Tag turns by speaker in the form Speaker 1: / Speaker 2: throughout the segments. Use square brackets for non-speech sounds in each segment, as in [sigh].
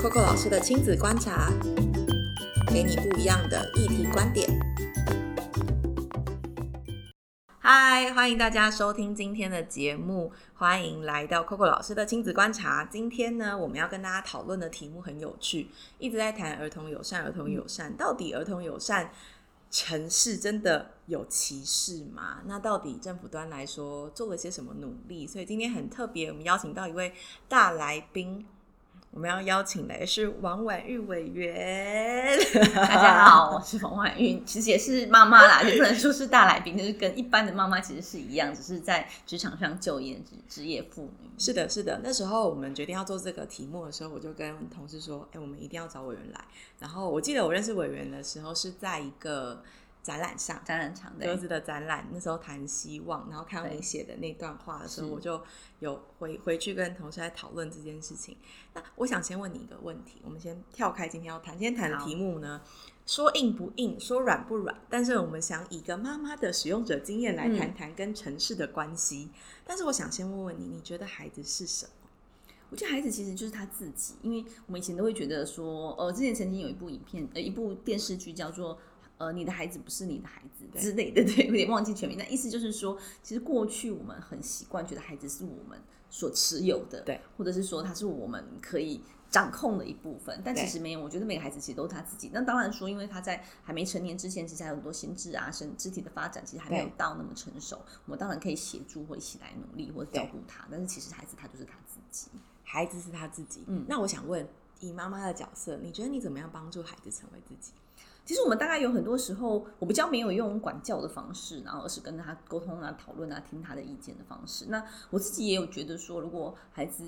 Speaker 1: Coco 老师的亲子观察，给你不一样的议题观点。嗨，欢迎大家收听今天的节目，欢迎来到 Coco 老师的亲子观察。今天呢，我们要跟大家讨论的题目很有趣，一直在谈儿童友善，儿童友善，到底儿童友善城市真的有歧视吗？那到底政府端来说做了些什么努力？所以今天很特别，我们邀请到一位大来宾。我们要邀请的是王婉玉委员。[laughs]
Speaker 2: 大家好，我是王婉玉，其实也是妈妈啦，就不能说是大来宾，就是跟一般的妈妈其实是一样，只是在职场上就业职职业妇女。
Speaker 1: 是的，是的。那时候我们决定要做这个题目的时候，我就跟同事说：“哎，我们一定要找委员来。”然后我记得我认识委员的时候是在一个。展览上，
Speaker 2: 展览场
Speaker 1: 鸽子的展览，那时候谈希望，然后看到你写的那段话的时候，我就有回回去跟同事在讨论这件事情。那我想先问你一个问题，我们先跳开今天要谈，今天谈的题目呢，说硬不硬，说软不软，但是我们想以一个妈妈的使用者经验来谈谈跟城市的关系。但是我想先问问你，你觉得孩子是什么？
Speaker 2: 我觉得孩子其实就是他自己，因为我们以前都会觉得说，呃，之前曾经有一部影片，呃，一部电视剧叫做。呃，你的孩子不是你的孩子之类的，[laughs] 对，有点忘记全名。那意思就是说，其实过去我们很习惯觉得孩子是我们所持有的，
Speaker 1: 对，
Speaker 2: 或者是说他是我们可以掌控的一部分。但其实没有，我觉得每个孩子其实都是他自己。那当然说，因为他在还没成年之前，其实还有很多心智啊、身肢体的发展，其实还没有到那么成熟。我们当然可以协助或一起来努力或者照顾他。但是其实孩子他就是他自己，
Speaker 1: 孩子是他自己。嗯，那我想问，以妈妈的角色，你觉得你怎么样帮助孩子成为自己？
Speaker 2: 其实我们大概有很多时候，我比较没有用管教的方式，然后而是跟他沟通啊、讨论啊、听他的意见的方式。那我自己也有觉得说，如果孩子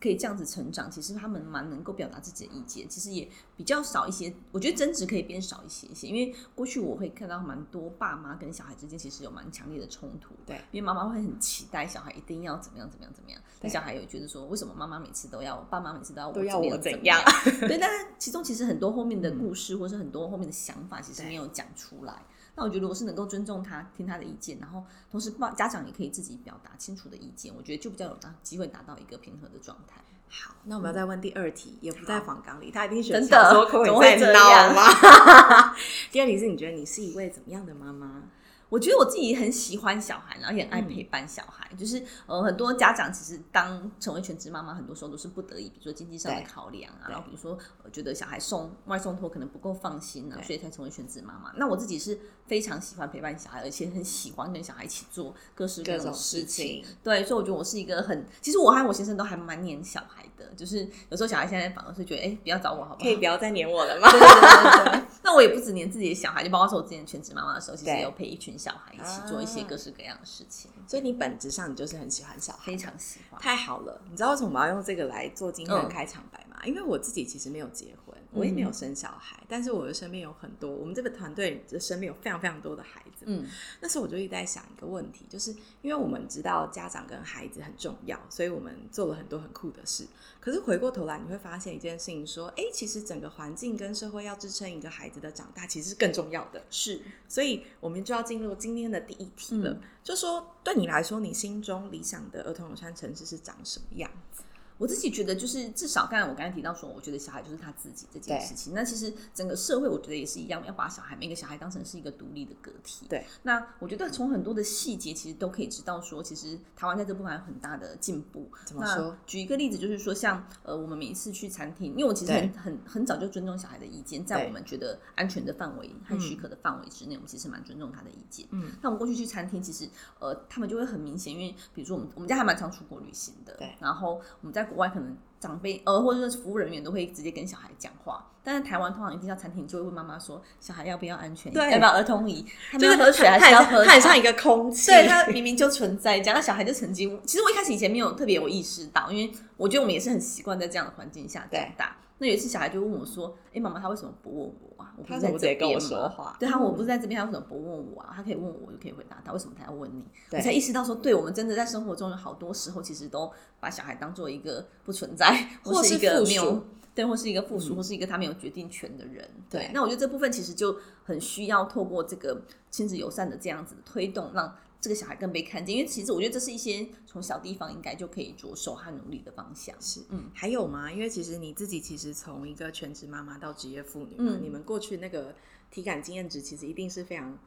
Speaker 2: 可以这样子成长，其实他们蛮能够表达自己的意见。其实也比较少一些，我觉得争执可以变少一些一些。因为过去我会看到蛮多爸妈跟小孩之间其实有蛮强烈的冲突。
Speaker 1: 对，
Speaker 2: 因为妈妈会很期待小孩一定要怎么样怎么样怎么样，但小孩有觉得说，为什么妈妈每次都要，爸妈每次都要
Speaker 1: 都要我
Speaker 2: 怎
Speaker 1: 样？[laughs]
Speaker 2: 对，但是其中其实很多后面的故事，或是很多后面的想法，其实没有。讲出来，那我觉得如果是能够尊重他，听他的意见，然后同时爸家长也可以自己表达清楚的意见，我觉得就比较有机会达到一个平衡的状态。
Speaker 1: 好，那我们要再问第二题，也不在访纲里，他一定选
Speaker 2: 真的，
Speaker 1: 怎么
Speaker 2: 会
Speaker 1: 这
Speaker 2: 样
Speaker 1: 吗？[laughs] [laughs] 第二题是你觉得你是一位怎么样的妈妈？
Speaker 2: 我觉得我自己很喜欢小孩，然后也很爱陪伴小孩。就是呃，很多家长其实当成为全职妈妈，很多时候都是不得已，比如说经济上的考量啊，然后比如说觉得小孩送外送托可能不够放心啊，所以才成为全职妈妈。那我自己是非常喜欢陪伴小孩，而且很喜欢跟小孩一起做各式各种事情。对，所以我觉得我是一个很，其实我和我先生都还蛮黏小孩的。就是有时候小孩现在反而是觉得，哎，不要找我好不好？
Speaker 1: 可以不要再黏我了吗？
Speaker 2: 对对对对。[laughs] 那我也不止黏自己的小孩，就包括说我之前全职妈妈的时候，其实也有陪一群。小孩一起做一些各式各样的事情，
Speaker 1: 所以你本质上你就是很喜欢小孩，
Speaker 2: 非常喜欢。
Speaker 1: 太好了，你知道为什么我要用这个来做今天的开场白吗？因为我自己其实没有结婚，我也没有生小孩，但是我的身边有很多，我们这个团队的身边有非常非常多的孩子。嗯，那时候我就一直在想一个问题，就是因为我们知道家长跟孩子很重要，所以我们做了很多很酷的事。可是回过头来，你会发现一件事情，说，哎，其实整个环境跟社会要支撑一个孩子的长大，其实是更重要的。
Speaker 2: 是，
Speaker 1: 所以我们就要进入今天的第一题了，就说对你来说，你心中理想的儿童友善城市是长什么样子？
Speaker 2: 我自己觉得，就是至少刚才我刚才提到说，我觉得小孩就是他自己这件事情。那其实整个社会，我觉得也是一样，要把小孩每个小孩当成是一个独立的个体。
Speaker 1: 对。
Speaker 2: 那我觉得从很多的细节，其实都可以知道说，其实台湾在这部分有很大的进步。
Speaker 1: 怎么说？
Speaker 2: 举一个例子，就是说，像呃，我们每一次去餐厅，因为我其实很很很早就尊重小孩的意见，在我们觉得安全的范围和许可的范围之内，我们其实蛮尊重他的意见。嗯。那我们过去去餐厅，其实呃，他们就会很明显，因为比如说我们我们家还蛮常出国旅行的。
Speaker 1: 对。
Speaker 2: 然后我们在国外可能。长辈呃，或者是服务人员都会直接跟小孩讲话，但是台湾通常一进到餐厅就会问妈妈说：“小孩要不要安全椅？要不要儿童椅？就是喝水还是要喝？”
Speaker 1: 它很像一个空气，
Speaker 2: 对它明明就存在。讲到小孩就曾经，其实我一开始以前没有特别有意识到，因为我觉得我们也是很习惯在这样的环境下长大。那有一次小孩就问我说：“哎，妈妈，他为什么不问我啊？我不是在这边
Speaker 1: 吗？
Speaker 2: 对他，我不是在这边，他为什么不问我啊？他可以问我，我就可以回答他。为什么他要问你？我才意识到说，对我们真的在生活中有好多时候，其实都把小孩当做一个不存在，或是一个没有对，或是一个附属，或是一个他没有决定权的人。对，那我觉得这部分其实就很需要透过这个亲子友善的这样子的推动，让这个小孩更被看见。因为其实我觉得这是一些从小地方应该就可以着手和努力的方向。
Speaker 1: 是，嗯，还有吗？因为其实你自己其实从一个全职妈妈到职业妇女嘛，你们过去那个体感经验值其实一定是非常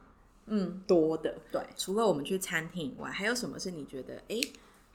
Speaker 1: 嗯多的。
Speaker 2: 对，
Speaker 1: 除了我们去餐厅以外，还有什么是你觉得哎？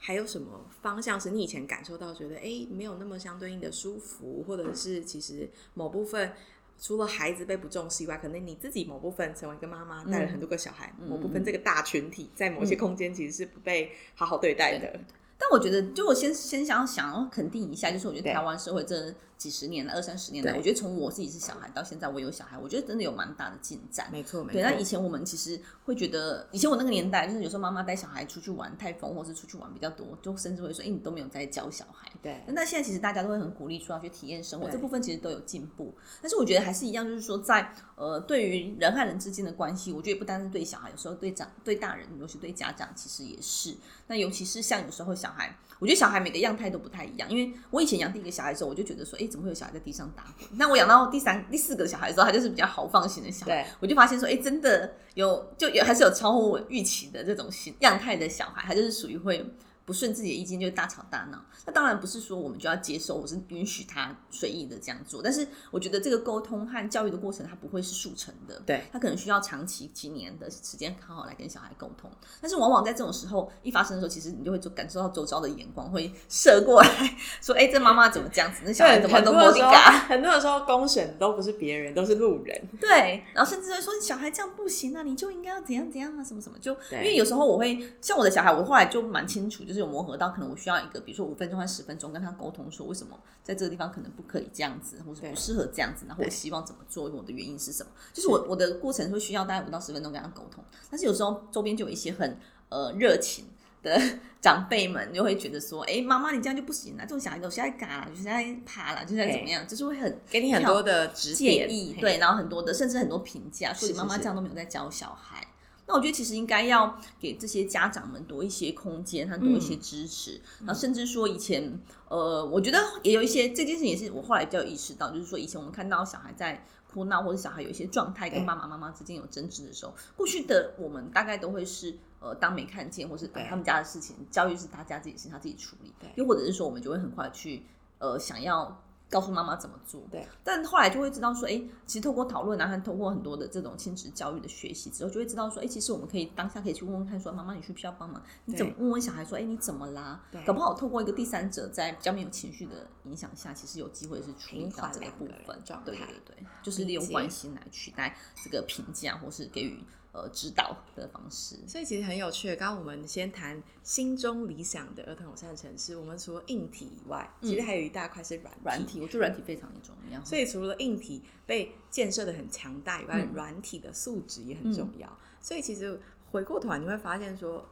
Speaker 1: 还有什么方向是你以前感受到觉得哎没有那么相对应的舒服，或者是其实某部分除了孩子被不重视以外，可能你自己某部分成为一个妈妈带了很多个小孩，某部分这个大群体在某些空间其实是不被好好对待的。
Speaker 2: 但我觉得，就我先先想想要肯定一下，就是我觉得台湾社会这。几十年了，二三十年了，我觉得从我自己是小孩到现在我有小孩，我觉得真的有蛮大的进展。
Speaker 1: 没错，没错。
Speaker 2: 对，那以前我们其实会觉得，以前我那个年代，就是有时候妈妈带小孩出去玩太疯，或是出去玩比较多，就甚至会说：“哎，你都没有在教小孩。”
Speaker 1: 对。
Speaker 2: 那现在其实大家都会很鼓励说要去体验生活，这部分其实都有进步。但是我觉得还是一样，就是说在呃，对于人和人之间的关系，我觉得不单是对小孩，有时候对长对大人，尤其对家长，其实也是。那尤其是像有时候小孩，我觉得小孩每个样态都不太一样。因为我以前养第一个小孩的时候，我就觉得说：“哎，怎么会有小孩在地上？”打滚。那我养到第三、第四个小孩的时候，他就是比较豪放型的小孩。我就发现说，哎，真的有，就有还是有超乎我预期的这种型样态的小孩，他就是属于会。不顺自己的意见就大吵大闹，那当然不是说我们就要接受，我是允许他随意的这样做。但是我觉得这个沟通和教育的过程，它不会是速成的，
Speaker 1: 对，
Speaker 2: 他可能需要长期几年的时间，好好来跟小孩沟通。但是往往在这种时候一发生的时候，其实你就会就感受到周遭的眼光会射过来 [laughs] 说：“哎，这妈妈怎么这样子？那小孩怎么都
Speaker 1: 不理解？”很多的时候，公审都不是别人，都是路人。
Speaker 2: 对，然后甚至会说：“小孩这样不行啊，你就应该要怎样怎样啊，什么什么。”就因为有时候我会像我的小孩，我后来就蛮清楚，就是。有磨合到可能我需要一个，比如说五分钟或十分钟跟他沟通，说为什么在这个地方可能不可以这样子，或者不适合这样子，然后我希望怎么做，我的原因是什么？就是我我的过程会需要大概五到十分钟跟他沟通，但是有时候周边就有一些很呃热情的 [laughs] 长辈们，就会觉得说，哎，妈妈你这样就不行了，这种小孩我现在嘎了，就现在爬了，就在怎么样，就是会很
Speaker 1: 给你很多的
Speaker 2: 建议，对，然后很多的甚至很多评价，说你妈妈这样都没有在教小孩。那我觉得其实应该要给这些家长们多一些空间他多一些支持，然后甚至说以前，呃，我觉得也有一些这件事情也是我后来比较意识到，就是说以前我们看到小孩在哭闹或者小孩有一些状态跟爸爸妈妈之间有争执的时候，过去的我们大概都会是呃当没看见，或是他们家的事情，教育是他家自己事，他自己处理，又或者是说我们就会很快去呃想要。告诉妈妈怎么做，
Speaker 1: 对。
Speaker 2: 但后来就会知道说，哎，其实透过讨论啊，和通过很多的这种亲子教育的学习之后，就会知道说，哎，其实我们可以当下可以去问问看，说妈妈，你需不需要帮忙？你怎么问问小孩说，哎，你怎么啦？搞不好透过一个第三者在比较没有情绪的影响下，其实有机会是处理到这个部分。对对对，就是利用关心来取代这个评价或是给予。呃，指导的方式，
Speaker 1: 所以其实很有趣。刚刚我们先谈心中理想的儿童友善城市，我们除了硬体以外，其实还有一大块是软
Speaker 2: 软体。我觉得软体非常的重要。
Speaker 1: 所以除了硬体被建设的很强大以外，软体的素质也很重要。所以其实回过头来，你会发现说，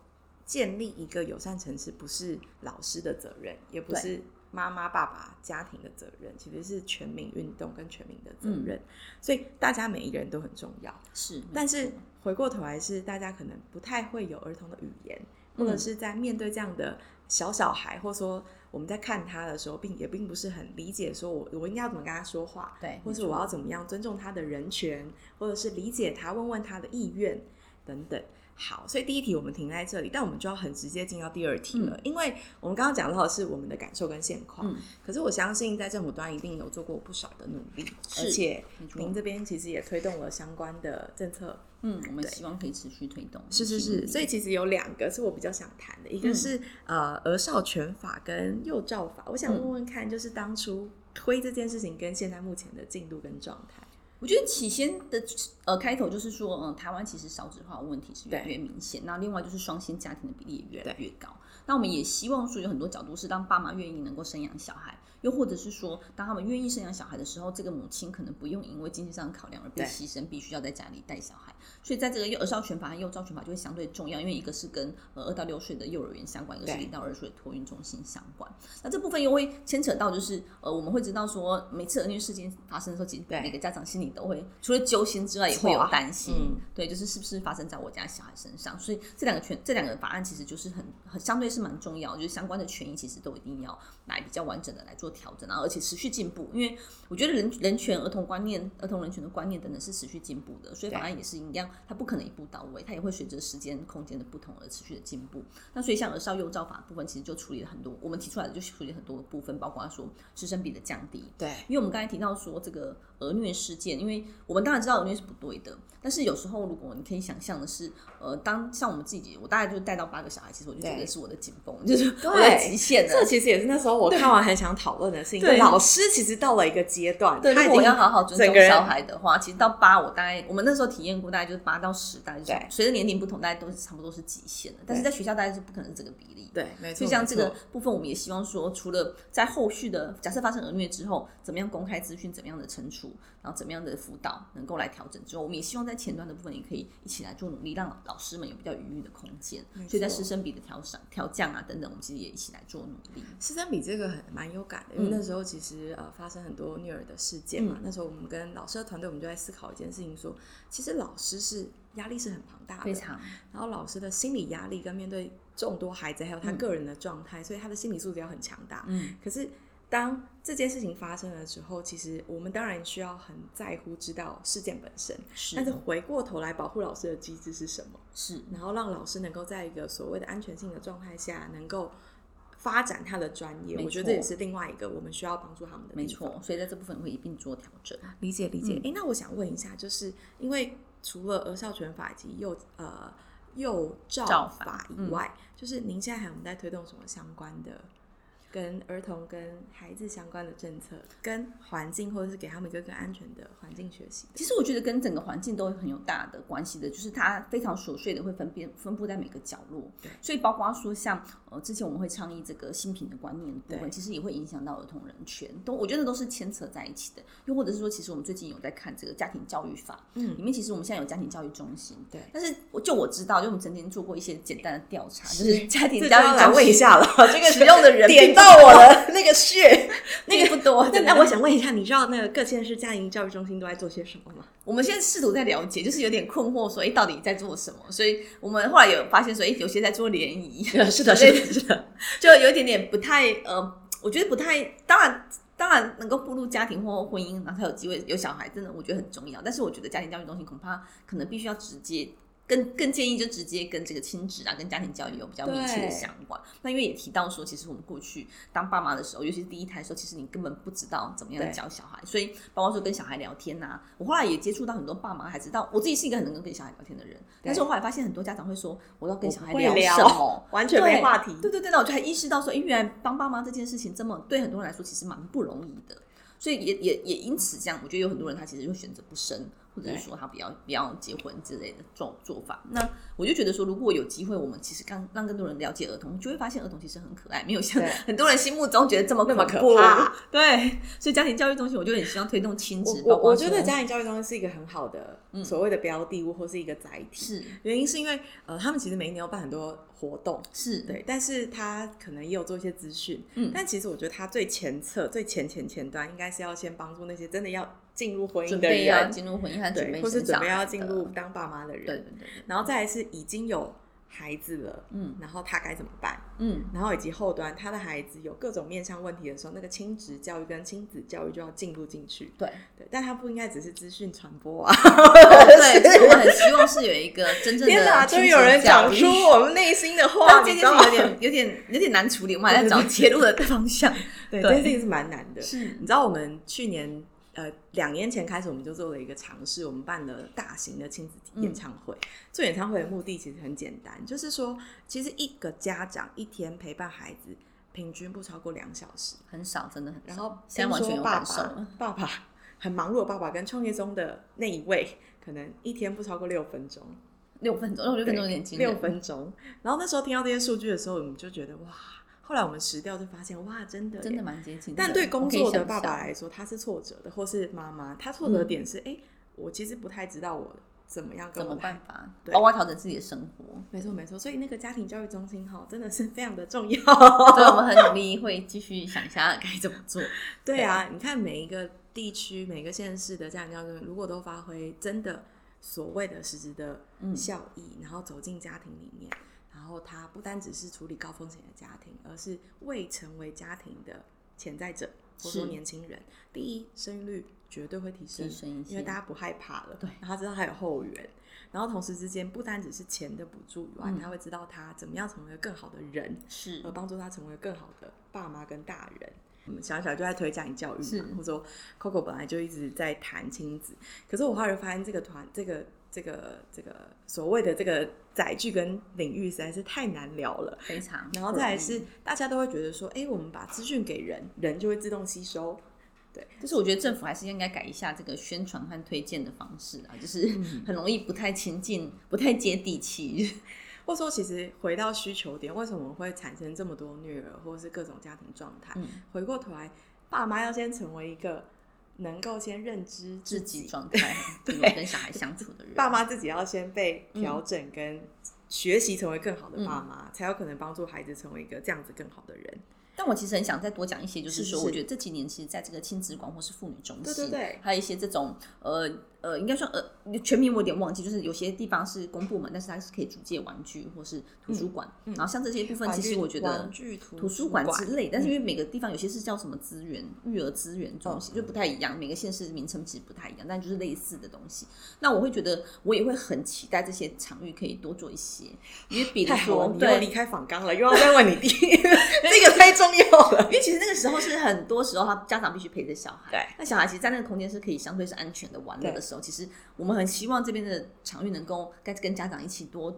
Speaker 1: 建立一个友善城市不是老师的责任，也不是。妈妈、爸爸、家庭的责任其实是全民运动跟全民的责任，所以大家每一个人都很重要。
Speaker 2: 是，
Speaker 1: 但是回过头来是大家可能不太会有儿童的语言，或者是在面对这样的小小孩，或者说我们在看他的时候，并也并不是很理解，说我我应该要怎么跟他说话，
Speaker 2: 对，
Speaker 1: 或是我要怎么样尊重他的人权，或者是理解他、问问他的意愿等等。好，所以第一题我们停在这里，但我们就要很直接进到第二题了，因为我们刚刚讲到的是我们的感受跟现况，可是我相信在政府端一定有做过不少的努力，而且您这边其实也推动了相关的政策，
Speaker 2: 嗯，我们希望可以持续推动，
Speaker 1: 是是是，所以其实有两个是我比较想谈的，一个是呃儿少权法跟幼照法，我想问问看，就是当初推这件事情跟现在目前的进度跟状态。
Speaker 2: 我觉得起先的呃开头就是说，嗯，台湾其实少子化问题是越来越明显。那另外就是双薪家庭的比例也越来越高。那我们也希望说有很多角度是当爸妈愿意能够生养小孩，又或者是说当他们愿意生养小孩的时候，这个母亲可能不用因为经济上的考量而被牺牲，必须要在家里带小孩。所以在这个幼儿少权法和幼照权法就会相对重要，因为一个是跟呃二到六岁的幼儿园相关，一个是零到二岁的托运中心相关。那这部分又会牵扯到就是呃我们会知道说每次儿虐事件发生的时候，其实每个家长心里都会除了揪心之外，也会有担心。对，就是是不是发生在我家小孩身上？所以这两个权这两个法案其实就是很很相对。是蛮重要，就是相关的权益其实都一定要来比较完整的来做调整，然后而且持续进步。因为我觉得人人权、儿童观念、儿童人权的观念等等是持续进步的，所以法案也是一样，它不可能一步到位，它也会随着时间、空间的不同而持续的进步。那所以像儿少幼照法部分，其实就处理了很多，我们提出来的就处理很多部分，包括说师生比的降低。
Speaker 1: 对，
Speaker 2: 因为我们刚才提到说这个儿虐事件，因为我们当然知道儿虐是不对的，但是有时候如果你可以想象的是，呃，当像我们自己，我大概就带到八个小孩，其实我就觉得是我的紧绷，就是我的极限了。
Speaker 1: 这其实也是那时候我看完很想讨论的事情。老师其实到了一个阶段，
Speaker 2: 对，如果要好好尊重小孩的话，其实到八，我大概我们那时候体验过，大概就是八到十，大概就是随着年龄不同，大家都是差不多是极限的。但是在学校大概是不可能这个比例。
Speaker 1: 对，没错。
Speaker 2: 所以像这个部分，我们也希望说，除了在后续的假设发生儿虐之后，怎么样公开资讯，怎么样的惩处，然后怎么样的辅导，能够来调整之后，我们也希望在前端的部分也可以一起来做努力，让老师们有比较余裕的空间。所以在师生比的调上、调降啊等等，我们其实也一起来做努力。
Speaker 1: 师生比这个很蛮有感的，因为那时候其实呃发生很多虐儿的事件嘛。那时候我们跟老师的团队，我们就在思考一件事情，说其实老师是压力是很庞大的，
Speaker 2: 非常。
Speaker 1: 然后老师的心理压力跟面对众多孩子，还有他个人的状态，所以他的心理素质要很强大。嗯。可是当这件事情发生的时候，其实我们当然需要很在乎知道事件本身，但是回过头来保护老师的机制是什么？
Speaker 2: 是，
Speaker 1: 然后让老师能够在一个所谓的安全性的状态下，能够。发展他的专业，我觉得这也是另外一个我们需要帮助他们的。
Speaker 2: 没错，所以在这部分会一并做调整。
Speaker 1: 理解理解。哎，那我想问一下，就是因为除了儿少权法以及幼呃幼照法以外，就是您现在还有在推动什么相关的？跟儿童、跟孩子相关的政策，跟环境，或者是给他们一个更安全的环境学习。
Speaker 2: 其实我觉得跟整个环境都很有大的关系的，就是它非常琐碎的会分辨分布在每个角落。
Speaker 1: 对，
Speaker 2: 所以包括说像呃之前我们会倡议这个新品的观念部分，其实也会影响到儿童人权，都我觉得都是牵扯在一起的。又或者是说，其实我们最近有在看这个家庭教育法，嗯，里面其实我们现在有家庭教育中心，
Speaker 1: 对。
Speaker 2: 但是我就我知道，就我们曾经做过一些简单的调查，就是家庭教育
Speaker 1: 来问一下了，这个
Speaker 2: 使用的人
Speaker 1: 点到我了 [laughs] 那个。血
Speaker 2: 那个不多，
Speaker 1: 那我想问一下，你知道那个各县市家庭教育中心都在做些什么吗？
Speaker 2: 我们现在试图在了解，就是有点困惑，说哎，到底在做什么？所以我们后来有发现，说哎，有些在做联谊，[laughs]
Speaker 1: 是的，是的，是的，[laughs]
Speaker 2: 就有一点点不太呃，我觉得不太，当然，当然能够步入家庭或婚姻，然后才有机会有小孩，真的我觉得很重要。但是我觉得家庭教育中心恐怕可能必须要直接。更更建议就直接跟这个亲子啊，跟家庭教育有比较密切的相关。那因为也提到说，其实我们过去当爸妈的时候，尤其是第一胎的时候，其实你根本不知道怎么样教小孩。所以包括说跟小孩聊天呐，我后来也接触到很多爸妈，还知道我自己是一个很能够跟小孩聊天的人。但是我后来发现很多家长会说，我要跟小孩聊什么，[laughs]
Speaker 1: 完全没话题。
Speaker 2: 对对对，那我就还意识到说，哎，原来当爸妈这件事情这么对很多人来说其实蛮不容易的。所以也也也因此这样，我觉得有很多人他其实就选择不生。或者是说他不要不要结婚之类的做做法，那我就觉得说，如果有机会，我们其实刚让更多人了解儿童，就会发现儿童其实很可爱，没有像很多人心目中觉得这么
Speaker 1: 那么
Speaker 2: 可
Speaker 1: 怕。
Speaker 2: 对，所以家庭教育中心，我就很希望推动亲子。
Speaker 1: 我我觉得家庭教育中心是一个很好的所谓的标的物，或是一个载体。
Speaker 2: 是
Speaker 1: 原因是因为呃，他们其实每一年要办很多活动，
Speaker 2: 是
Speaker 1: 对，但是他可能也有做一些资讯。嗯，但其实我觉得他最前侧、最前前前端，应该是要先帮助那些真的要。进入婚姻的人，
Speaker 2: 进入婚姻，对，
Speaker 1: 或是准备要进入当爸妈的人，
Speaker 2: 对对对，
Speaker 1: 然后再来是已经有孩子了，嗯，然后他该怎么办？嗯，然后以及后端他的孩子有各种面向问题的时候，那个亲子教育跟亲子教育就要进入进去，
Speaker 2: 对。
Speaker 1: 对，但他不应该只是资讯传播啊，
Speaker 2: 对，我很希望是有一个 [laughs] 真正的，
Speaker 1: 终于有人讲出我们内心的话，
Speaker 2: 这件事有点有点有点难处理，我们还在找切入的方向，[laughs]
Speaker 1: 对，这件事情是蛮难的，
Speaker 2: 是，
Speaker 1: 你知道我们去年。呃，两年前开始，我们就做了一个尝试，我们办了大型的亲子演唱会。做演唱会的目的其实很简单，就是说，其实一个家长一天陪伴孩子平均不超过两小时，
Speaker 2: 很少，真的很。
Speaker 1: 然后先说爸爸，爸爸很忙碌的爸爸跟创业中的那一位，可能一天不超过六分钟，
Speaker 2: 六分钟，六分钟有点惊
Speaker 1: 六分钟。然后那时候听到这些数据的时候，我们就觉得哇。后来我们实调就发现，哇，真的
Speaker 2: 真的蛮接近。
Speaker 1: 但对工作的爸爸来说，他是挫折的，或是妈妈，他挫折点是，哎，我其实不太知道我怎么样，
Speaker 2: 怎么办法，包括调整自己的生活。
Speaker 1: 没错，没错。所以那个家庭教育中心哈，真的是非常的重要。[laughs]
Speaker 2: 所以我们很努力，会继续想一下该怎么做。[laughs]
Speaker 1: 对啊，你看每一个地区、每个县市的家庭教育，如果都发挥真的所谓的实质的效益，然后走进家庭里面。后他不单只是处理高风险的家庭，而是未成为家庭的潜在者，或者说年轻人。第一，生育率绝对会提升，
Speaker 2: 提升
Speaker 1: 因为大家不害怕了，
Speaker 2: 对
Speaker 1: 然后他知道他有后援，然后同时之间不单只是钱的补助以外，
Speaker 2: 嗯。
Speaker 1: 他会知道他怎么样成为一个更好的人，
Speaker 2: 是。
Speaker 1: 而帮助他成为更好的爸妈跟大人。我们小小就在推家庭教育嘛，或者说 Coco 本来就一直在谈亲子，可是我后来发现这个团这个这个这个所谓的这个载具跟领域实在是太难聊了。
Speaker 2: 非常，
Speaker 1: 然后再来是大家都会觉得说，哎、我们把资讯给人，人就会自动吸收。
Speaker 2: 对就是我觉得政府还是应该改一下这个宣传和推荐的方式啊，就是
Speaker 1: 嗯 [laughs]
Speaker 2: 很容易不太亲近、不太接地气。[laughs]
Speaker 1: 或者说，其实回到需求点，为什么会产生这么多虐儿，或者是各种家庭状态？
Speaker 2: 嗯
Speaker 1: 回过头来，爸妈要先成为一个能够先认知
Speaker 2: 自
Speaker 1: 己
Speaker 2: 己状态，[laughs]
Speaker 1: 对
Speaker 2: 跟小孩相处的人，
Speaker 1: 爸妈自己要先被调整跟学习成为更好的爸
Speaker 2: 嗯
Speaker 1: 妈，才有可能帮助孩子成为一个这样子更好的人。
Speaker 2: 但我其实很想再多讲一些，就是说，我觉得这几年其实在这个亲子馆或是妇女中心，
Speaker 1: 对对对
Speaker 2: 还有一些这种呃呃，应该算呃全名我有点忘记，就是有些地方是公部门，但是它是可以租借玩具或是图书馆，然后像这些部分，其实我觉得
Speaker 1: 玩具图
Speaker 2: 图书馆之类，但是因为每个地方有些是叫什么资源育儿资源中心，就不太一样，每个县市名称其实不太一样，但就是类似的东西。那我会觉得，我也会很期待这些场域可以多做一些，因为比如说对
Speaker 1: 你又离开访纲了，又要再问你第一个，[laughs] 这个太重要了。
Speaker 2: 因为其实那个时候是很多时候，他家长必须陪着小孩。
Speaker 1: 对
Speaker 2: 那小孩其实，在那个空间是可以相对是安全的玩乐的时候，其实我们很希望这边的场域能够跟跟家长一起多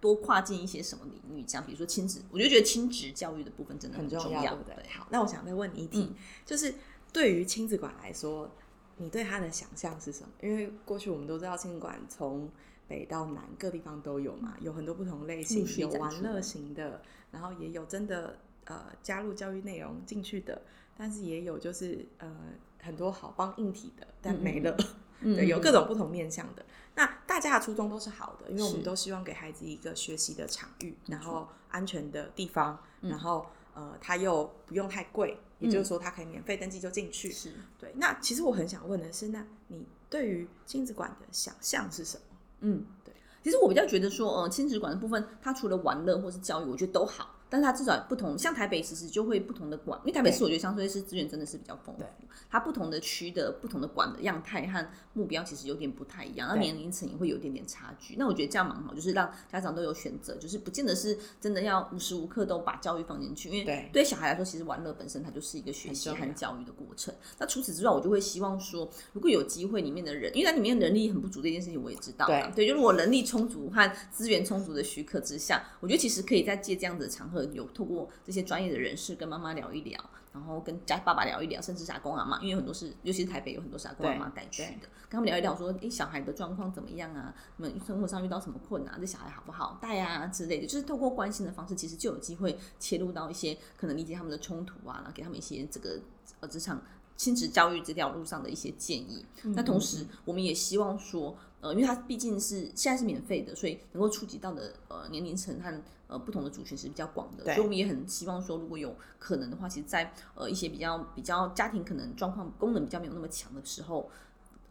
Speaker 2: 多跨进一些什么领域，这样比如说亲子，我就觉得亲子教育的部分真的
Speaker 1: 很
Speaker 2: 重
Speaker 1: 重要，对不对？好，那我想再问你一题，就是对于亲子馆来说，你对它的想象是什么？因为过去我们都知道亲子馆从北到南各地方都有嘛，有很多不同类型有玩乐型的，然后也有真的呃加入教育内容进去的，但是也有就是呃很多好帮硬体的，但没了。
Speaker 2: 嗯
Speaker 1: 对，有各种不同面向的。那大家的初衷都是好的，因为我们都希望给孩子一个学习的场域，然后安全的地方，
Speaker 2: 嗯
Speaker 1: 然后呃，他又不用太贵，也就是说他可以免费登记就进去。
Speaker 2: 是。
Speaker 1: 对，那其实我很想问的是，那你对于亲子馆的想象是什么？
Speaker 2: 嗯，
Speaker 1: 对。
Speaker 2: 其实我比较觉得说，呃，亲子馆的部分，它除了玩乐或是教育，我觉得都好。但是它至少不同，像台北其实就会不同的馆，因为台北市我觉得相对是资源真的是比较丰富
Speaker 1: 对，
Speaker 2: 它不同的区的不同的馆的样态和目标其实有点不太一样，那年龄层也会有一点点差距。那我觉得这样蛮好，就是让家长都有选择，就是不见得是真的要无时无刻都把教育放进去，因为
Speaker 1: 对
Speaker 2: 对小孩来说，其实玩乐本身它就是一个学习和教育的过程。那除此之外，我就会希望说，如果有机会，里面的人，因为在里面人力很不足这件事情，我也知道对，对，就如果人力充足和资源充足的许可之下，我觉得其实可以在借这样子的场合，有透过这些专业的人士跟妈妈聊一聊，然后跟家爸爸聊一聊，甚至是阿公阿妈，因为有很多是，尤其是台北有很多是阿公阿妈带去的，跟他们聊一聊说，诶，小孩的状况怎么样啊？你们生活上遇到什么困难？这小孩好不好带啊之类的，就是透过关心的方式，其实就有机会切入到一些可能理解他们的冲突啊，然后给他们一些这个呃职场。亲子教育这条路上的一些建议，那同时我们也希望说，呃，因为它毕竟是现在是免费的，所以能够触及到的呃年龄层和呃不同的族群是比较广的，所以我们也很希望说，如果有可能的话，其实在呃一些比较比较家庭可能状况功能比较没有那么强的时候。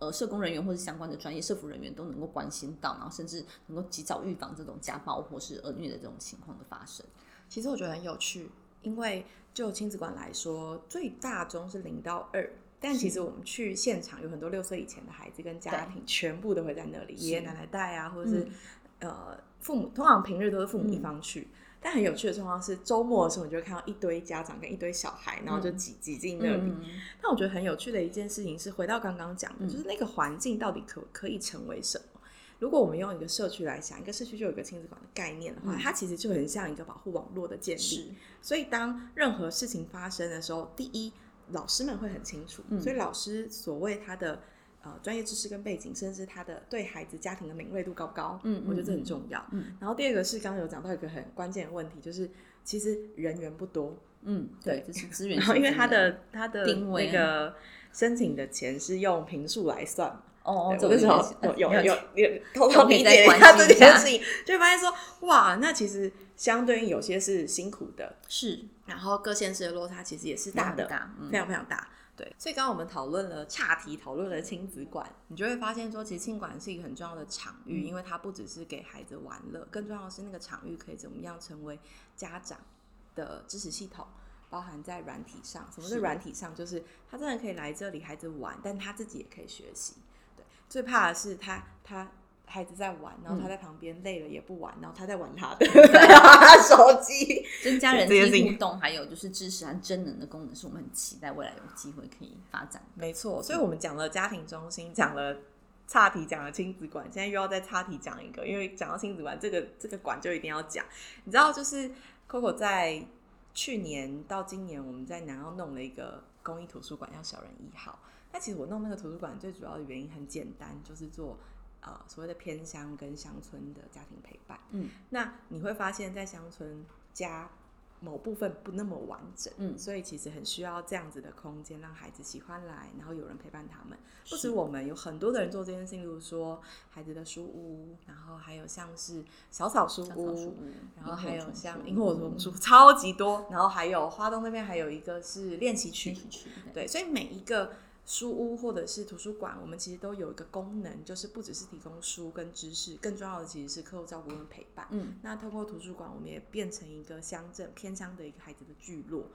Speaker 2: 呃，社工人员或是相关的专业社服人员都能够关心到，然后甚至能够及早预防这种家暴或是儿虐的这种情况的发生。
Speaker 1: 其实我觉得很有趣，因为就亲子馆来说，最大宗是零到二。但其实我们去现场有很多六岁以前的孩子跟家庭，全部都会在那里，爷爷奶奶带啊，或者是、呃父母，通常平日都是父母一方去。但很有趣的状况是，周末的时候你就会看到一堆家长跟一堆小孩，然后就挤挤进那里。
Speaker 2: 嗯
Speaker 1: 但我觉得很有趣的一件事情是，回到刚刚讲的，就是那个环境到底可可以成为什么？如果我们用一个社区来想，一个社区就有一个亲子馆的概念的话，它其实就很像一个保护网络的建立。所以当任何事情发生的时候，第一，老师们会很清楚，所以老师所谓他的呃专业知识跟背景，甚至他的对孩子家庭的敏锐度高不高，
Speaker 2: 嗯
Speaker 1: 我觉得这很重要。
Speaker 2: 嗯。
Speaker 1: 然后第二个是刚刚有讲到一个很关键的问题，就是其实人员不多，
Speaker 2: 嗯，对，就是资源 [laughs]
Speaker 1: 然后因为他
Speaker 2: 他
Speaker 1: 的他的那个申请的钱是用平数来算。
Speaker 2: 哦，
Speaker 1: 对我那时候有有有有偷偷理解一下这件事情，就会发现说，哇，那其实相对应有些是辛苦的，
Speaker 2: 是
Speaker 1: 然后各县市的落差其实也是大的，
Speaker 2: 大，嗯
Speaker 1: 非常非常大。对，所以刚刚我们讨论了岔题，讨论了亲子馆，你就会发现说，其实亲子馆是一个很重要的场域，因为它不只是给孩子玩乐，更重要的是那个场域可以怎么样成为家长的支持系统。包含在软体上，什么是软体上？就是他真的可以来这里，孩子玩，但他自己也可以学习。对，最怕的是他他孩子在玩，然后他在旁边累了也不玩，然后他在玩他的 [laughs] 手机，
Speaker 2: 增加人际互动，还有就是支持和真能的功能，是我们很期待未来有机会可以发展。
Speaker 1: 没错，所以我们讲了家庭中心，讲了岔题，讲了亲子馆，现在又要再岔题讲一个，因为讲到亲子馆，这个这个馆就一定要讲。你知道，就是 Coco 在。去年到今年，我们在南澳弄了一个公益图书馆，叫小人一号。那其实我弄那个图书馆最主要的原因很简单，就是做呃所谓的偏乡跟乡村的家庭陪伴。嗯，那你会发现在乡村家。某部分不那么完整，嗯，所以其实很需要这样子的空间，让孩子喜欢来，然后有人陪伴他们。不止我们，有很多的人做这件事情，例如说孩子的书屋，然后还有像是小草书屋，然后还有像萤火虫书，超级多。然后还有花东那边还有一个是练习区，对，所以每一个。书屋或者是图书馆，我们其实都有一个功能，就是不只是提供书跟知识，更重要的其实是课后照顾跟陪伴。嗯，那透过图书馆，我们也变成一个乡镇偏乡的一个孩子的聚落。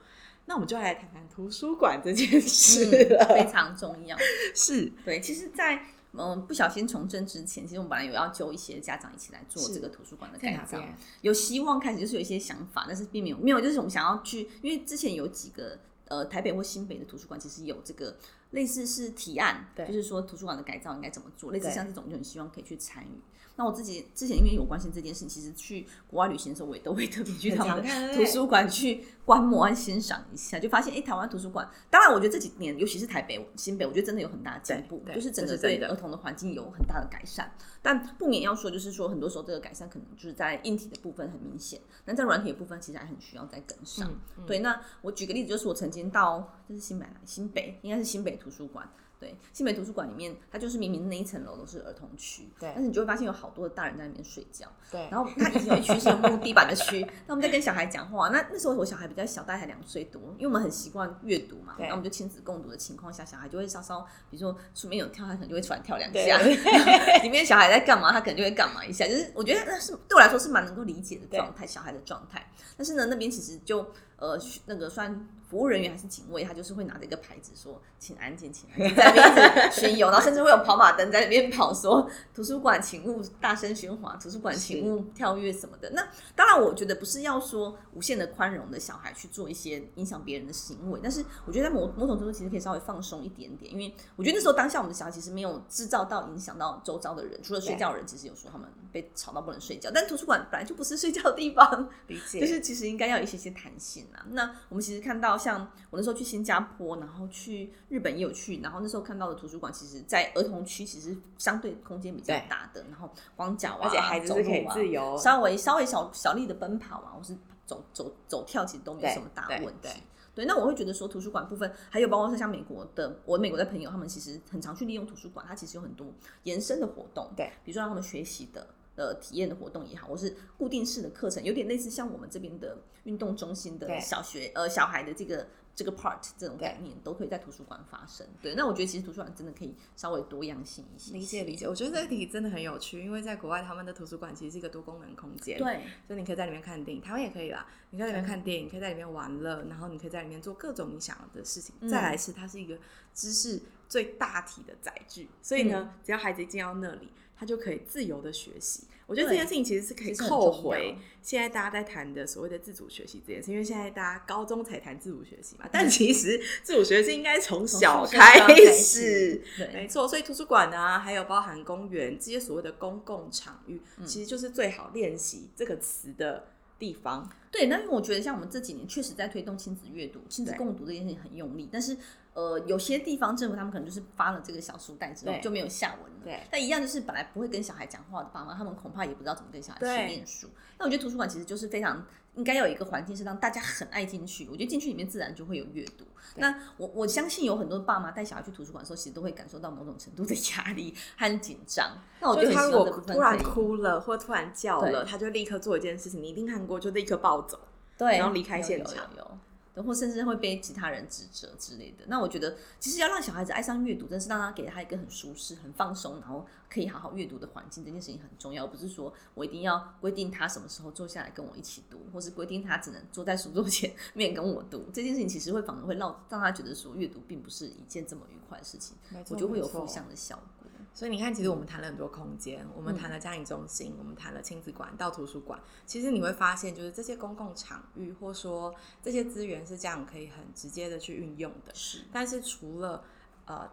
Speaker 1: 那我们就来谈谈图书馆这件事了，
Speaker 2: 非常重要。[laughs]
Speaker 1: 是
Speaker 2: 对，其实，在嗯不小心从政之前，其实我们本来有要揪一些家长一起来做这个图书馆的改造，有希望开始就是有一些想法，但是并没有没有，就是我们想要去，因为之前有几个呃台北或新北的图书馆，其实有这个。类似是提案，就是说图书馆的改造应该怎么做，类似像这种就很希望可以去参与。那我自己之前因为有关心这件事，其实去国外旅行的时候，我也都会特别去他们的图书馆去观摩和欣赏一下，就发现哎，台湾图书馆，当然我觉得这几年，尤其是台北、新北，我觉得真的有很大的进步，就是整个对儿童的环境有很大的改善。但不免要说，就是说很多时候这个改善可能就是在硬体的部分很明显，那在软体的部分其实还很需要再跟上。对，那我举个例子，就是我曾经到这是新北，新北应该是新北图书馆。对，新北图书馆里面，它就是明明那一层楼都是儿童区，对，但是你就会发现有好多的大人在那边睡觉，
Speaker 1: 对。
Speaker 2: 然后它以前有一区是木地板的区，[laughs] 那我们在跟小孩讲话，那那时候我小孩比较小，大概才两岁多，因为我们很习惯阅读嘛，那我们就亲子共读的情况下，小孩就会稍稍，比如说书面有跳，他可能就会出来跳两下，[laughs] 里面小孩在干嘛，他可能就会干嘛一下，就是我觉得那是对我来说是蛮能够理解的状态，小孩的状态。但是呢，那边其实就。呃，那个算服务人员还是警卫，他就是会拿着一个牌子说：“请安静，请安静。”在那边 [laughs] 巡游，然后甚至会有跑马灯在那边跑，说：“图书馆请勿大声喧哗，图书馆请勿跳跃什么的。”那当然，我觉得不是要说无限的宽容的小孩去做一些影响别人的行为，但是我觉得在某某种程度其实可以稍微放松一点点，因为我觉得那时候当下我们的小孩其实没有制造到影响到周遭的人，除了睡觉人，其实有时候他们被吵到不能睡觉，但图书馆本来就不是睡觉的地方，
Speaker 1: 理解，
Speaker 2: 就是其实应该要有一些些弹性。那我们其实看到，像我那时候去新加坡，然后去日本也有去，然后那时候看到的图书馆，其实，在儿童区其实相对空间比较大的，然后光脚啊，
Speaker 1: 而且孩子是可以自由，
Speaker 2: 稍微稍微小小力的奔跑啊，或是走走走跳，其实都没什么大问题。对，那我会觉得说，图书馆部分还有包括是像美国的，我美国的朋友，他们其实很常去利用图书馆，它其实有很多延伸的活动，
Speaker 1: 对，
Speaker 2: 比如说让他们学习的。呃，体验的活动也好，或是固定式的课程，有点类似像我们这边的运动中心的小学呃小孩的这个这个 part 这种概念，都可以在图书馆发生。对，那我觉得其实图书馆真的可以稍微多样性一些。
Speaker 1: 理解理解，我觉得这个题真的很有趣，因为在国外他们的图书馆其实是一个多功能空间。
Speaker 2: 对，
Speaker 1: 所以你可以在里面看电影，台湾也可以啦。你在里面看电影，可以在里面玩乐，然后你可以在里面做各种你想要的事情。再来是它是一个知识最大体的载具，所以呢，只要孩子一进到那里，他就可以自由的学习。我觉得这件事情其实是可以扣回现在大家在谈的所谓的自主学习这件事，因为现在大家高中才谈自主学习嘛，但其实自主学习应该从小开始，没错。所以图书馆啊，还有包含公园这些所谓的公共场域，其实就是最好练习这个词的地方。
Speaker 2: 对，那因为我觉得像我们这几年确实在推动亲子阅读、亲子共读这件事情很用力，但是。呃，有些地方政府他们可能就是发了这个小书袋之后就没有下文了。
Speaker 1: 对，
Speaker 2: 但一样就是本来不会跟小孩讲话的爸妈，他们恐怕也不知道怎么跟小孩去念书。那我觉得图书馆其实就是非常应该有一个环境，是让大家很爱进去。我觉得进去里面自然就会有阅读。那我我相信有很多爸妈带小孩去图书馆的时候，其实都会感受到某种程度的压力和紧张。那我觉得他
Speaker 1: 如果突然哭了或突然叫了，他就立刻做一件事情，你一定看过，就立刻暴走，
Speaker 2: 对，
Speaker 1: 然后离开现场。
Speaker 2: 或甚至会被其他人指责之类的。那我觉得，其实要让小孩子爱上阅读，真是让他给他一个很舒适、很放松，然后可以好好阅读的环境，这件事情很重要。不是说我一定要规定他什么时候坐下来跟我一起读，或是规定他只能坐在书桌前 [laughs] 面跟我读。这件事情其实会反而会让让他觉得说，阅读并不是一件这么愉快的事情，我就会有负向的效果。
Speaker 1: 所以你看，其实我们谈了很多空间，我们谈了家庭中心，我们谈了亲子馆到图书馆。其实你会发现，就是这些公共场域，或说这些资源是家长可以很直接的去运用的。
Speaker 2: 是，
Speaker 1: 但是除了呃。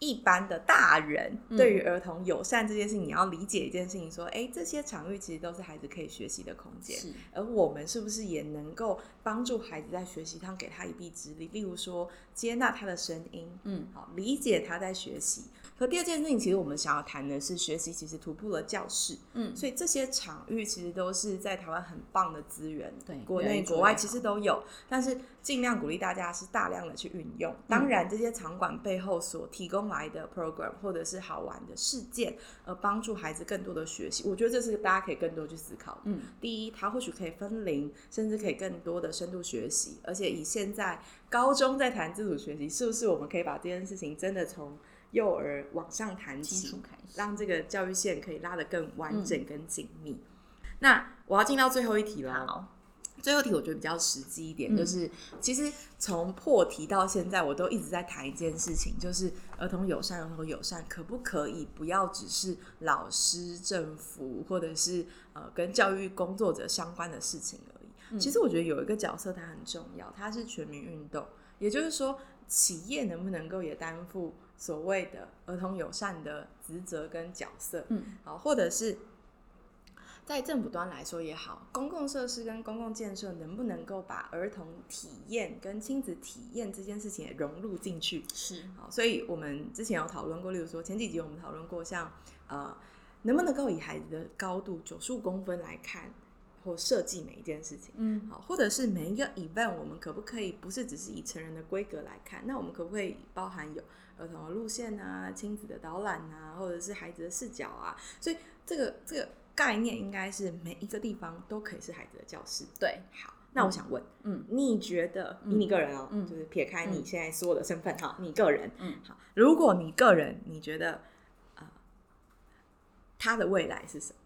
Speaker 1: 一般的大人对于儿童友善这件事情，你要理解一件事情，说，哎，这些场域其实都是孩子可以学习的空间，而我们是不是也能够帮助孩子在学习上给他一臂之力？例如说，接纳他的声音，嗯，好，理解他在学习。可第二件事情，其实我们想要谈的是，学习其实突破了教室，嗯，所以这些场域其实都是在台湾很棒的资源，
Speaker 2: 对，
Speaker 1: 国内国外其实都有，但是尽量鼓励大家是大量的去运用。当然，这些场馆背后所提供来的 program 或者是好玩的事件，呃，帮助孩子更多的学习，我觉得这是大家可以更多去思考。嗯，第一，它或许可以分龄，甚至可以更多的深度学习，而且以现在高中在谈自主学习，是不是我们可以把这件事情真的从幼儿往上弹起，让这个教育线可以拉得更完整、更紧密。那我要进到最后一题了。最后一题我觉得比较实际一点，就是其实从破题到现在，我都一直在谈一件事情，就是儿童友善、儿童友善可不可以不要只是老师、政府或者是呃跟教育工作者相关的事情而已。其实我觉得有一个角色它很重要，它是全民运动，也就是说企业能不能够也担负。所谓的儿童友善的职责跟角色，嗯，好，或者是在政府端来说也好，公共设施跟公共建设能不能够把儿童体验跟亲子体验这件事情也融入进去？
Speaker 2: 是，
Speaker 1: 好，所以我们之前有讨论过，例如说前几集我们讨论过，像呃，能不能够以孩子的高度九十五公分来看？或设计每一件事情，嗯，好，或者是每一个 event，我们可不可以不是只是以成人的规格来看？那我们可不可以包含有儿童的路线啊、亲子的导览啊，或者是孩子的视角啊？所以这个这个概念应该是每一个地方都可以是孩子的教室。
Speaker 2: 对，
Speaker 1: 好，那我想问，嗯，你觉得以你个人哦，嗯就是撇开你现在所有的身份哈，你个人，嗯，好，如果你个人你觉得啊，他的未来是什么？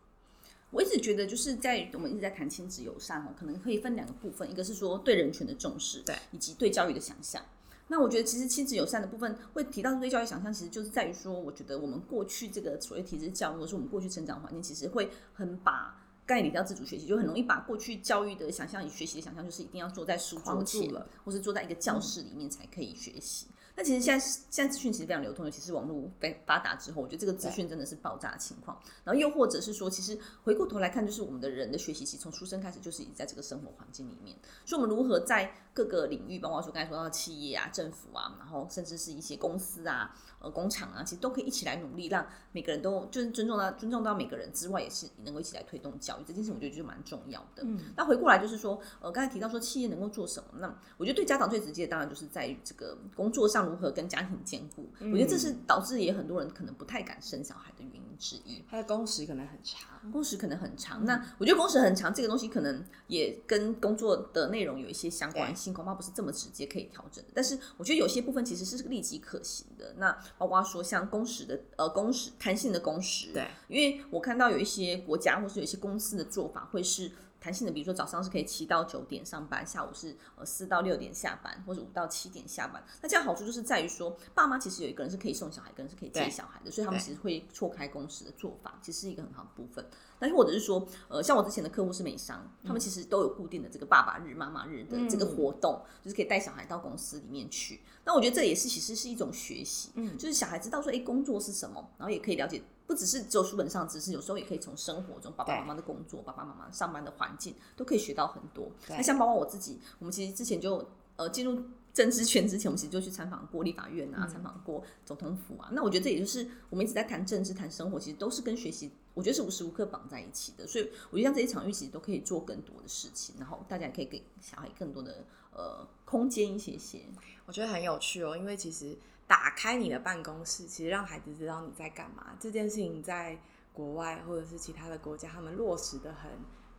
Speaker 2: 我一直觉得，就是在我们一直在谈亲子友善哦，可能可以分两个部分，一个是说对人权的重视，
Speaker 1: 对，
Speaker 2: 以及对教育的想象。那我觉得，其实亲子友善的部分会提到对教育想象，其实就是在于说，我觉得我们过去这个所谓体制教育，或者是我们过去成长环境，其实会很把概念到自主学习，就很容易把过去教育的想象与学习的想象，就是一定要坐在书桌前，或是坐在一个教室里面才可以学习。那其实现在现在资讯其实非常流通，尤其是网络被发达之后，我觉得这个资讯真的是爆炸的情况。然后又或者是说，其实回过头来看，就是我们的人的学习，其实从出生开始就是已在这个生活环境里面。所以，我们如何在各个领域，包括说刚才说到企业啊、政府啊，然后甚至是一些公司啊、呃工厂啊，其实都可以一起来努力，让每个人都就是尊重到尊重到每个人之外，也是能够一起来推动教育这件事，我觉得就蛮重要的。嗯，那回过来就是说，呃，刚才提到说企业能够做什么？那我觉得对家长最直接的，当然就是在于这个工作上如何跟家庭。兼顾，我觉得这是导致也很多人可能不太敢生小孩的原因之一。
Speaker 1: 他的工时可能很长，
Speaker 2: 工时可能很长。那我觉得工时很长这个东西，可能也跟工作的内容有一些相关性，恐怕不是这么直接可以调整的。但是我觉得有些部分其实是立即可行的。那包括说像工时的呃工时弹性的工时，
Speaker 1: 对，
Speaker 2: 因为我看到有一些国家或是有一些公司的做法会是。弹性的，比如说早上是可以七到九点上班，下午是呃四到六点下班，或者五到七点下班。那这样好处就是在于说，爸妈其实有一个人是可以送小孩，一个人是可以接小孩的，所以他们其实会错开公司的做法，其实是一个很好的部分。那或者是说，呃，像我之前的客户是美商，他们其实都有固定的这个爸爸日、妈妈日的这个活动，就是可以带小孩到公司里面去。那我觉得这也是其实是一种学习，嗯，就是小孩知道说，哎，工作是什么，然后也可以了解。不只是只有书本上知识，有时候也可以从生活中，爸爸妈妈的工作、爸爸妈妈上班的环境，都可以学到很多。那像包括我自己，我们其实之前就呃进入政治圈之前，我们其实就去参访过立法院啊，参访过总统府啊。那我觉得这也就是我们一直在谈政治、谈生活，其实都是跟学习，我觉得是无时无刻绑在一起的。所以我觉得像这些场域，其实都可以做更多的事情，然后大家也可以给小孩更多的呃空间一些些。
Speaker 1: 我觉得很有趣哦，因为其实。打开你的办公室，其实让孩子知道你在干嘛。这件事情在国外或者是其他的国家，他们落实的很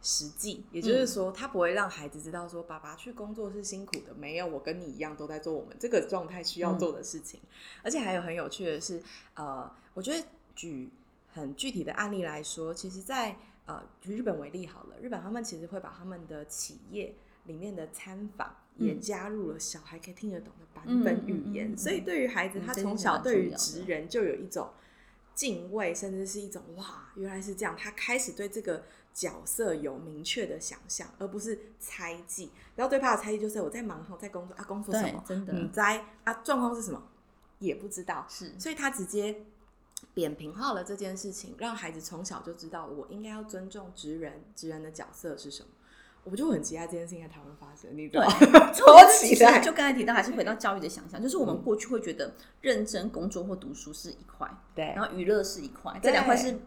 Speaker 1: 实际，也就是说，他不会让孩子知道说，爸爸去工作是辛苦的，没有，我跟你一样都在做我们这个状态需要做的事情。而且还有很有趣的是，呃，我觉得举很具体的案例来说，其实，在呃举日本为例好了，日本他们其实会把他们的企业里面的参访也加入了小孩可以听得懂的版本语言，所以对于孩子，他从小对于职人就有一种敬畏，甚至是一种哇，原来是这样，他开始对这个。角色有明确的想象，而不是猜忌。然后最怕的猜忌就是我在忙后在工作啊，工作什么？
Speaker 2: 真的，
Speaker 1: 你在啊？状况是什么？也不知道。
Speaker 2: 是，
Speaker 1: 所以他直接扁平化了这件事情，让孩子从小就知道我应该要尊重职人，职人的角色是什么。我就很期待这件事情在台湾发生。你对，[laughs]
Speaker 2: 超期待。就刚才提到，还是回到教育的想象，就是我们过去会觉得认真工作或读书是一块，
Speaker 1: 对，
Speaker 2: 然后娱乐是一块，这两块是。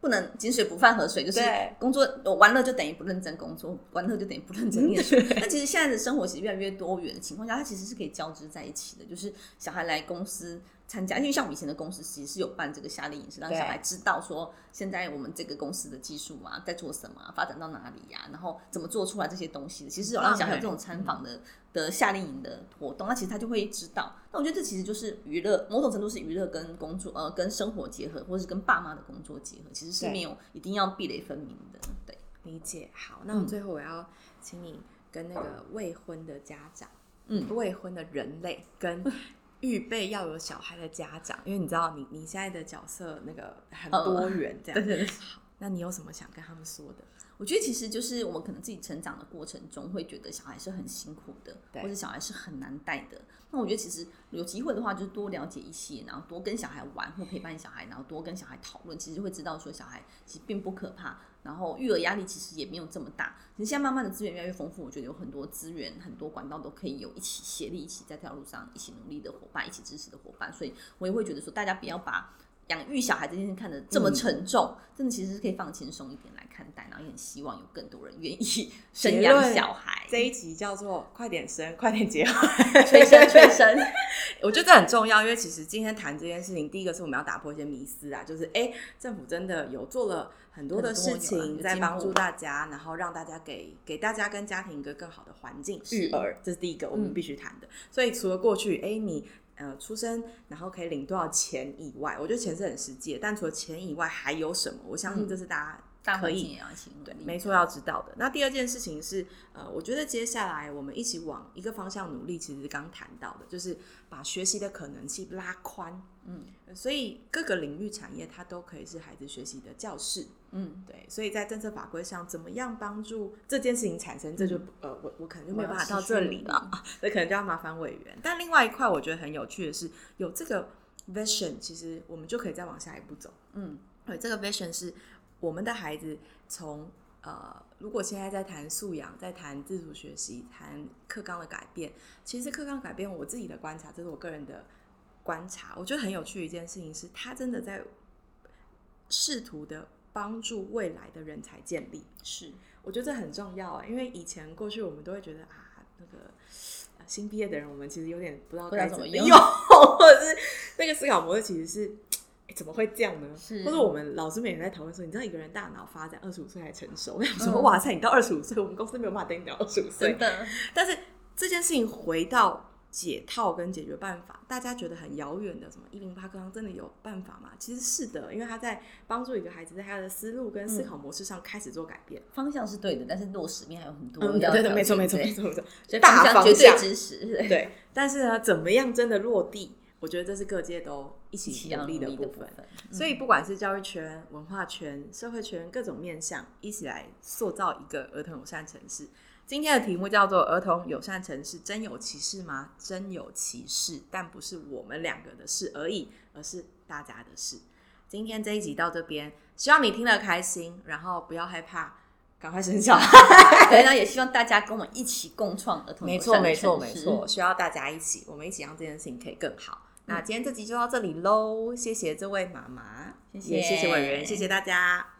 Speaker 2: 不能井水不犯河水，就是工作玩乐就等于不认真工作，玩乐就等于不认真念书。[laughs] 那其实现在的生活其实越来越多元的情况下，它其实是可以交织在一起的。就是小孩来公司参加，因为像我们以前的公司其实是有办这个夏令营，是让小孩知道说现在我们这个公司的技术啊在做什么，发展到哪里呀，然后怎么做出来这些东西的。其实有让小孩有这种参访的。的夏令营的活动，那其实他就会知道。那我觉得这其实就是娱乐，某种程度是娱乐跟工作，呃，跟生活结合，或者是跟爸妈的工作结合，其实是没有一定要壁垒分明的。对，
Speaker 1: 理解。好，那我最后我要请你跟那个未婚的家长，嗯，未婚的人类跟 [laughs] 预备要有小孩的家长，因为你知道，你你现在的角色那个很多元，这样。
Speaker 2: 对对对。
Speaker 1: 好，那你有什么想跟他们说的？
Speaker 2: 我觉得其实就是我们可能自己成长的过程中，会觉得小孩是很辛苦的，或者小孩是很难带的。那我觉得其实有机会的话，就是多了解一些，然后多跟小孩玩或陪伴小孩，然后多跟小孩讨论，其实会知道说小孩其实并不可怕，然后育儿压力其实也没有这么大。其实现在慢慢的资源越来越丰富，我觉得有很多资源、很多管道都可以有一起协力、一起在这条路上一起努力的伙伴、一起支持的伙伴。所以我也会觉得说，大家不要把。养育小孩这件事看得这么沉重，真的其实是可以放轻松一点来看待，然后也很希望有更多人愿意生养小孩。
Speaker 1: 这一集叫做“快点生，[laughs] 快点结
Speaker 2: 婚，催生催生”。[laughs]
Speaker 1: 我觉得这很重要，因为其实今天谈这件事情，第一个是我们要打破一些迷思啊，就是哎，政府真的有做了很多的事情在帮助大家，然后让大家给给大家跟家庭一个更好的环境育儿，这是第一个我们必须谈的。所以除了过去，哎，你。呃，出生然后可以领多少钱以外，我觉得钱是很实际的。但除了钱以外，还有什么？我相信这是大家可以对，没错，要知道的。那第二件事情是，呃，我觉得接下来我们一起往一个方向努力，其实刚谈到的，就是把学习的可能性拉宽。嗯，所以各个领域产业它都可以是孩子学习的教室。嗯，对。所以在政策法规上，怎么样帮助这件事情产生？这就呃，我我可能就没有办法到这里了，[laughs] 那可能就要麻烦委员。但另外一块，我觉得很有趣的是，有这个 vision，其实我们就可以再往下一步走。嗯，对，这个 vision 是我们的孩子从呃，如果现在在谈素养，在谈自主学习，谈课纲的改变，其实课纲改变，我自己的观察，这是我个人的。观察，我觉得很有趣的一件事情是，他真的在试图的帮助未来的人才建立。
Speaker 2: 是，
Speaker 1: 我觉得这很重要啊，因为以前过去我们都会觉得啊，那个新毕业的人，我们其实有点不知道该怎么用，或者是那个思考模式其实是，怎么会这样呢？或者我们老师每天在讨论说，你知道一个人大脑发展二十五岁才成熟，[laughs] 我想说，哇塞，你到二十五岁，我们公司没有办法等你到二十五岁。
Speaker 2: 的，[laughs]
Speaker 1: 但是这件事情回到。解套跟解决办法，大家觉得很遥远的，什么一零八课堂真的有办法吗？其实是的，因为他在帮助一个孩子在他的思路跟思考模式上开始做改变，
Speaker 2: 方向是对的，但是落实面还有很多。
Speaker 1: 嗯，对的，没错没错没错没错，
Speaker 2: 大方向绝对支持。
Speaker 1: 对，但是呢，怎么样真的落地？我觉得这是各界都一起努力的部分。所以不管是教育圈、文化圈、社会圈各种面向，一起来塑造一个儿童友善城市。今天的题目叫做“儿童友善城市真有其事吗？真有其事，但不是我们两个的事而已，而是大家的事。”今天这一集到这边，希望你听得开心，然后不要害怕，赶快生小孩。[laughs]
Speaker 2: 对，那也希望大家跟我们一起共创儿童
Speaker 1: 没错，没错，没错，需要大家一起，我们一起让这件事情可以更好。那今天这集就到这里喽，谢谢这位妈妈，
Speaker 2: 谢谢，
Speaker 1: 谢谢委员，谢谢大家。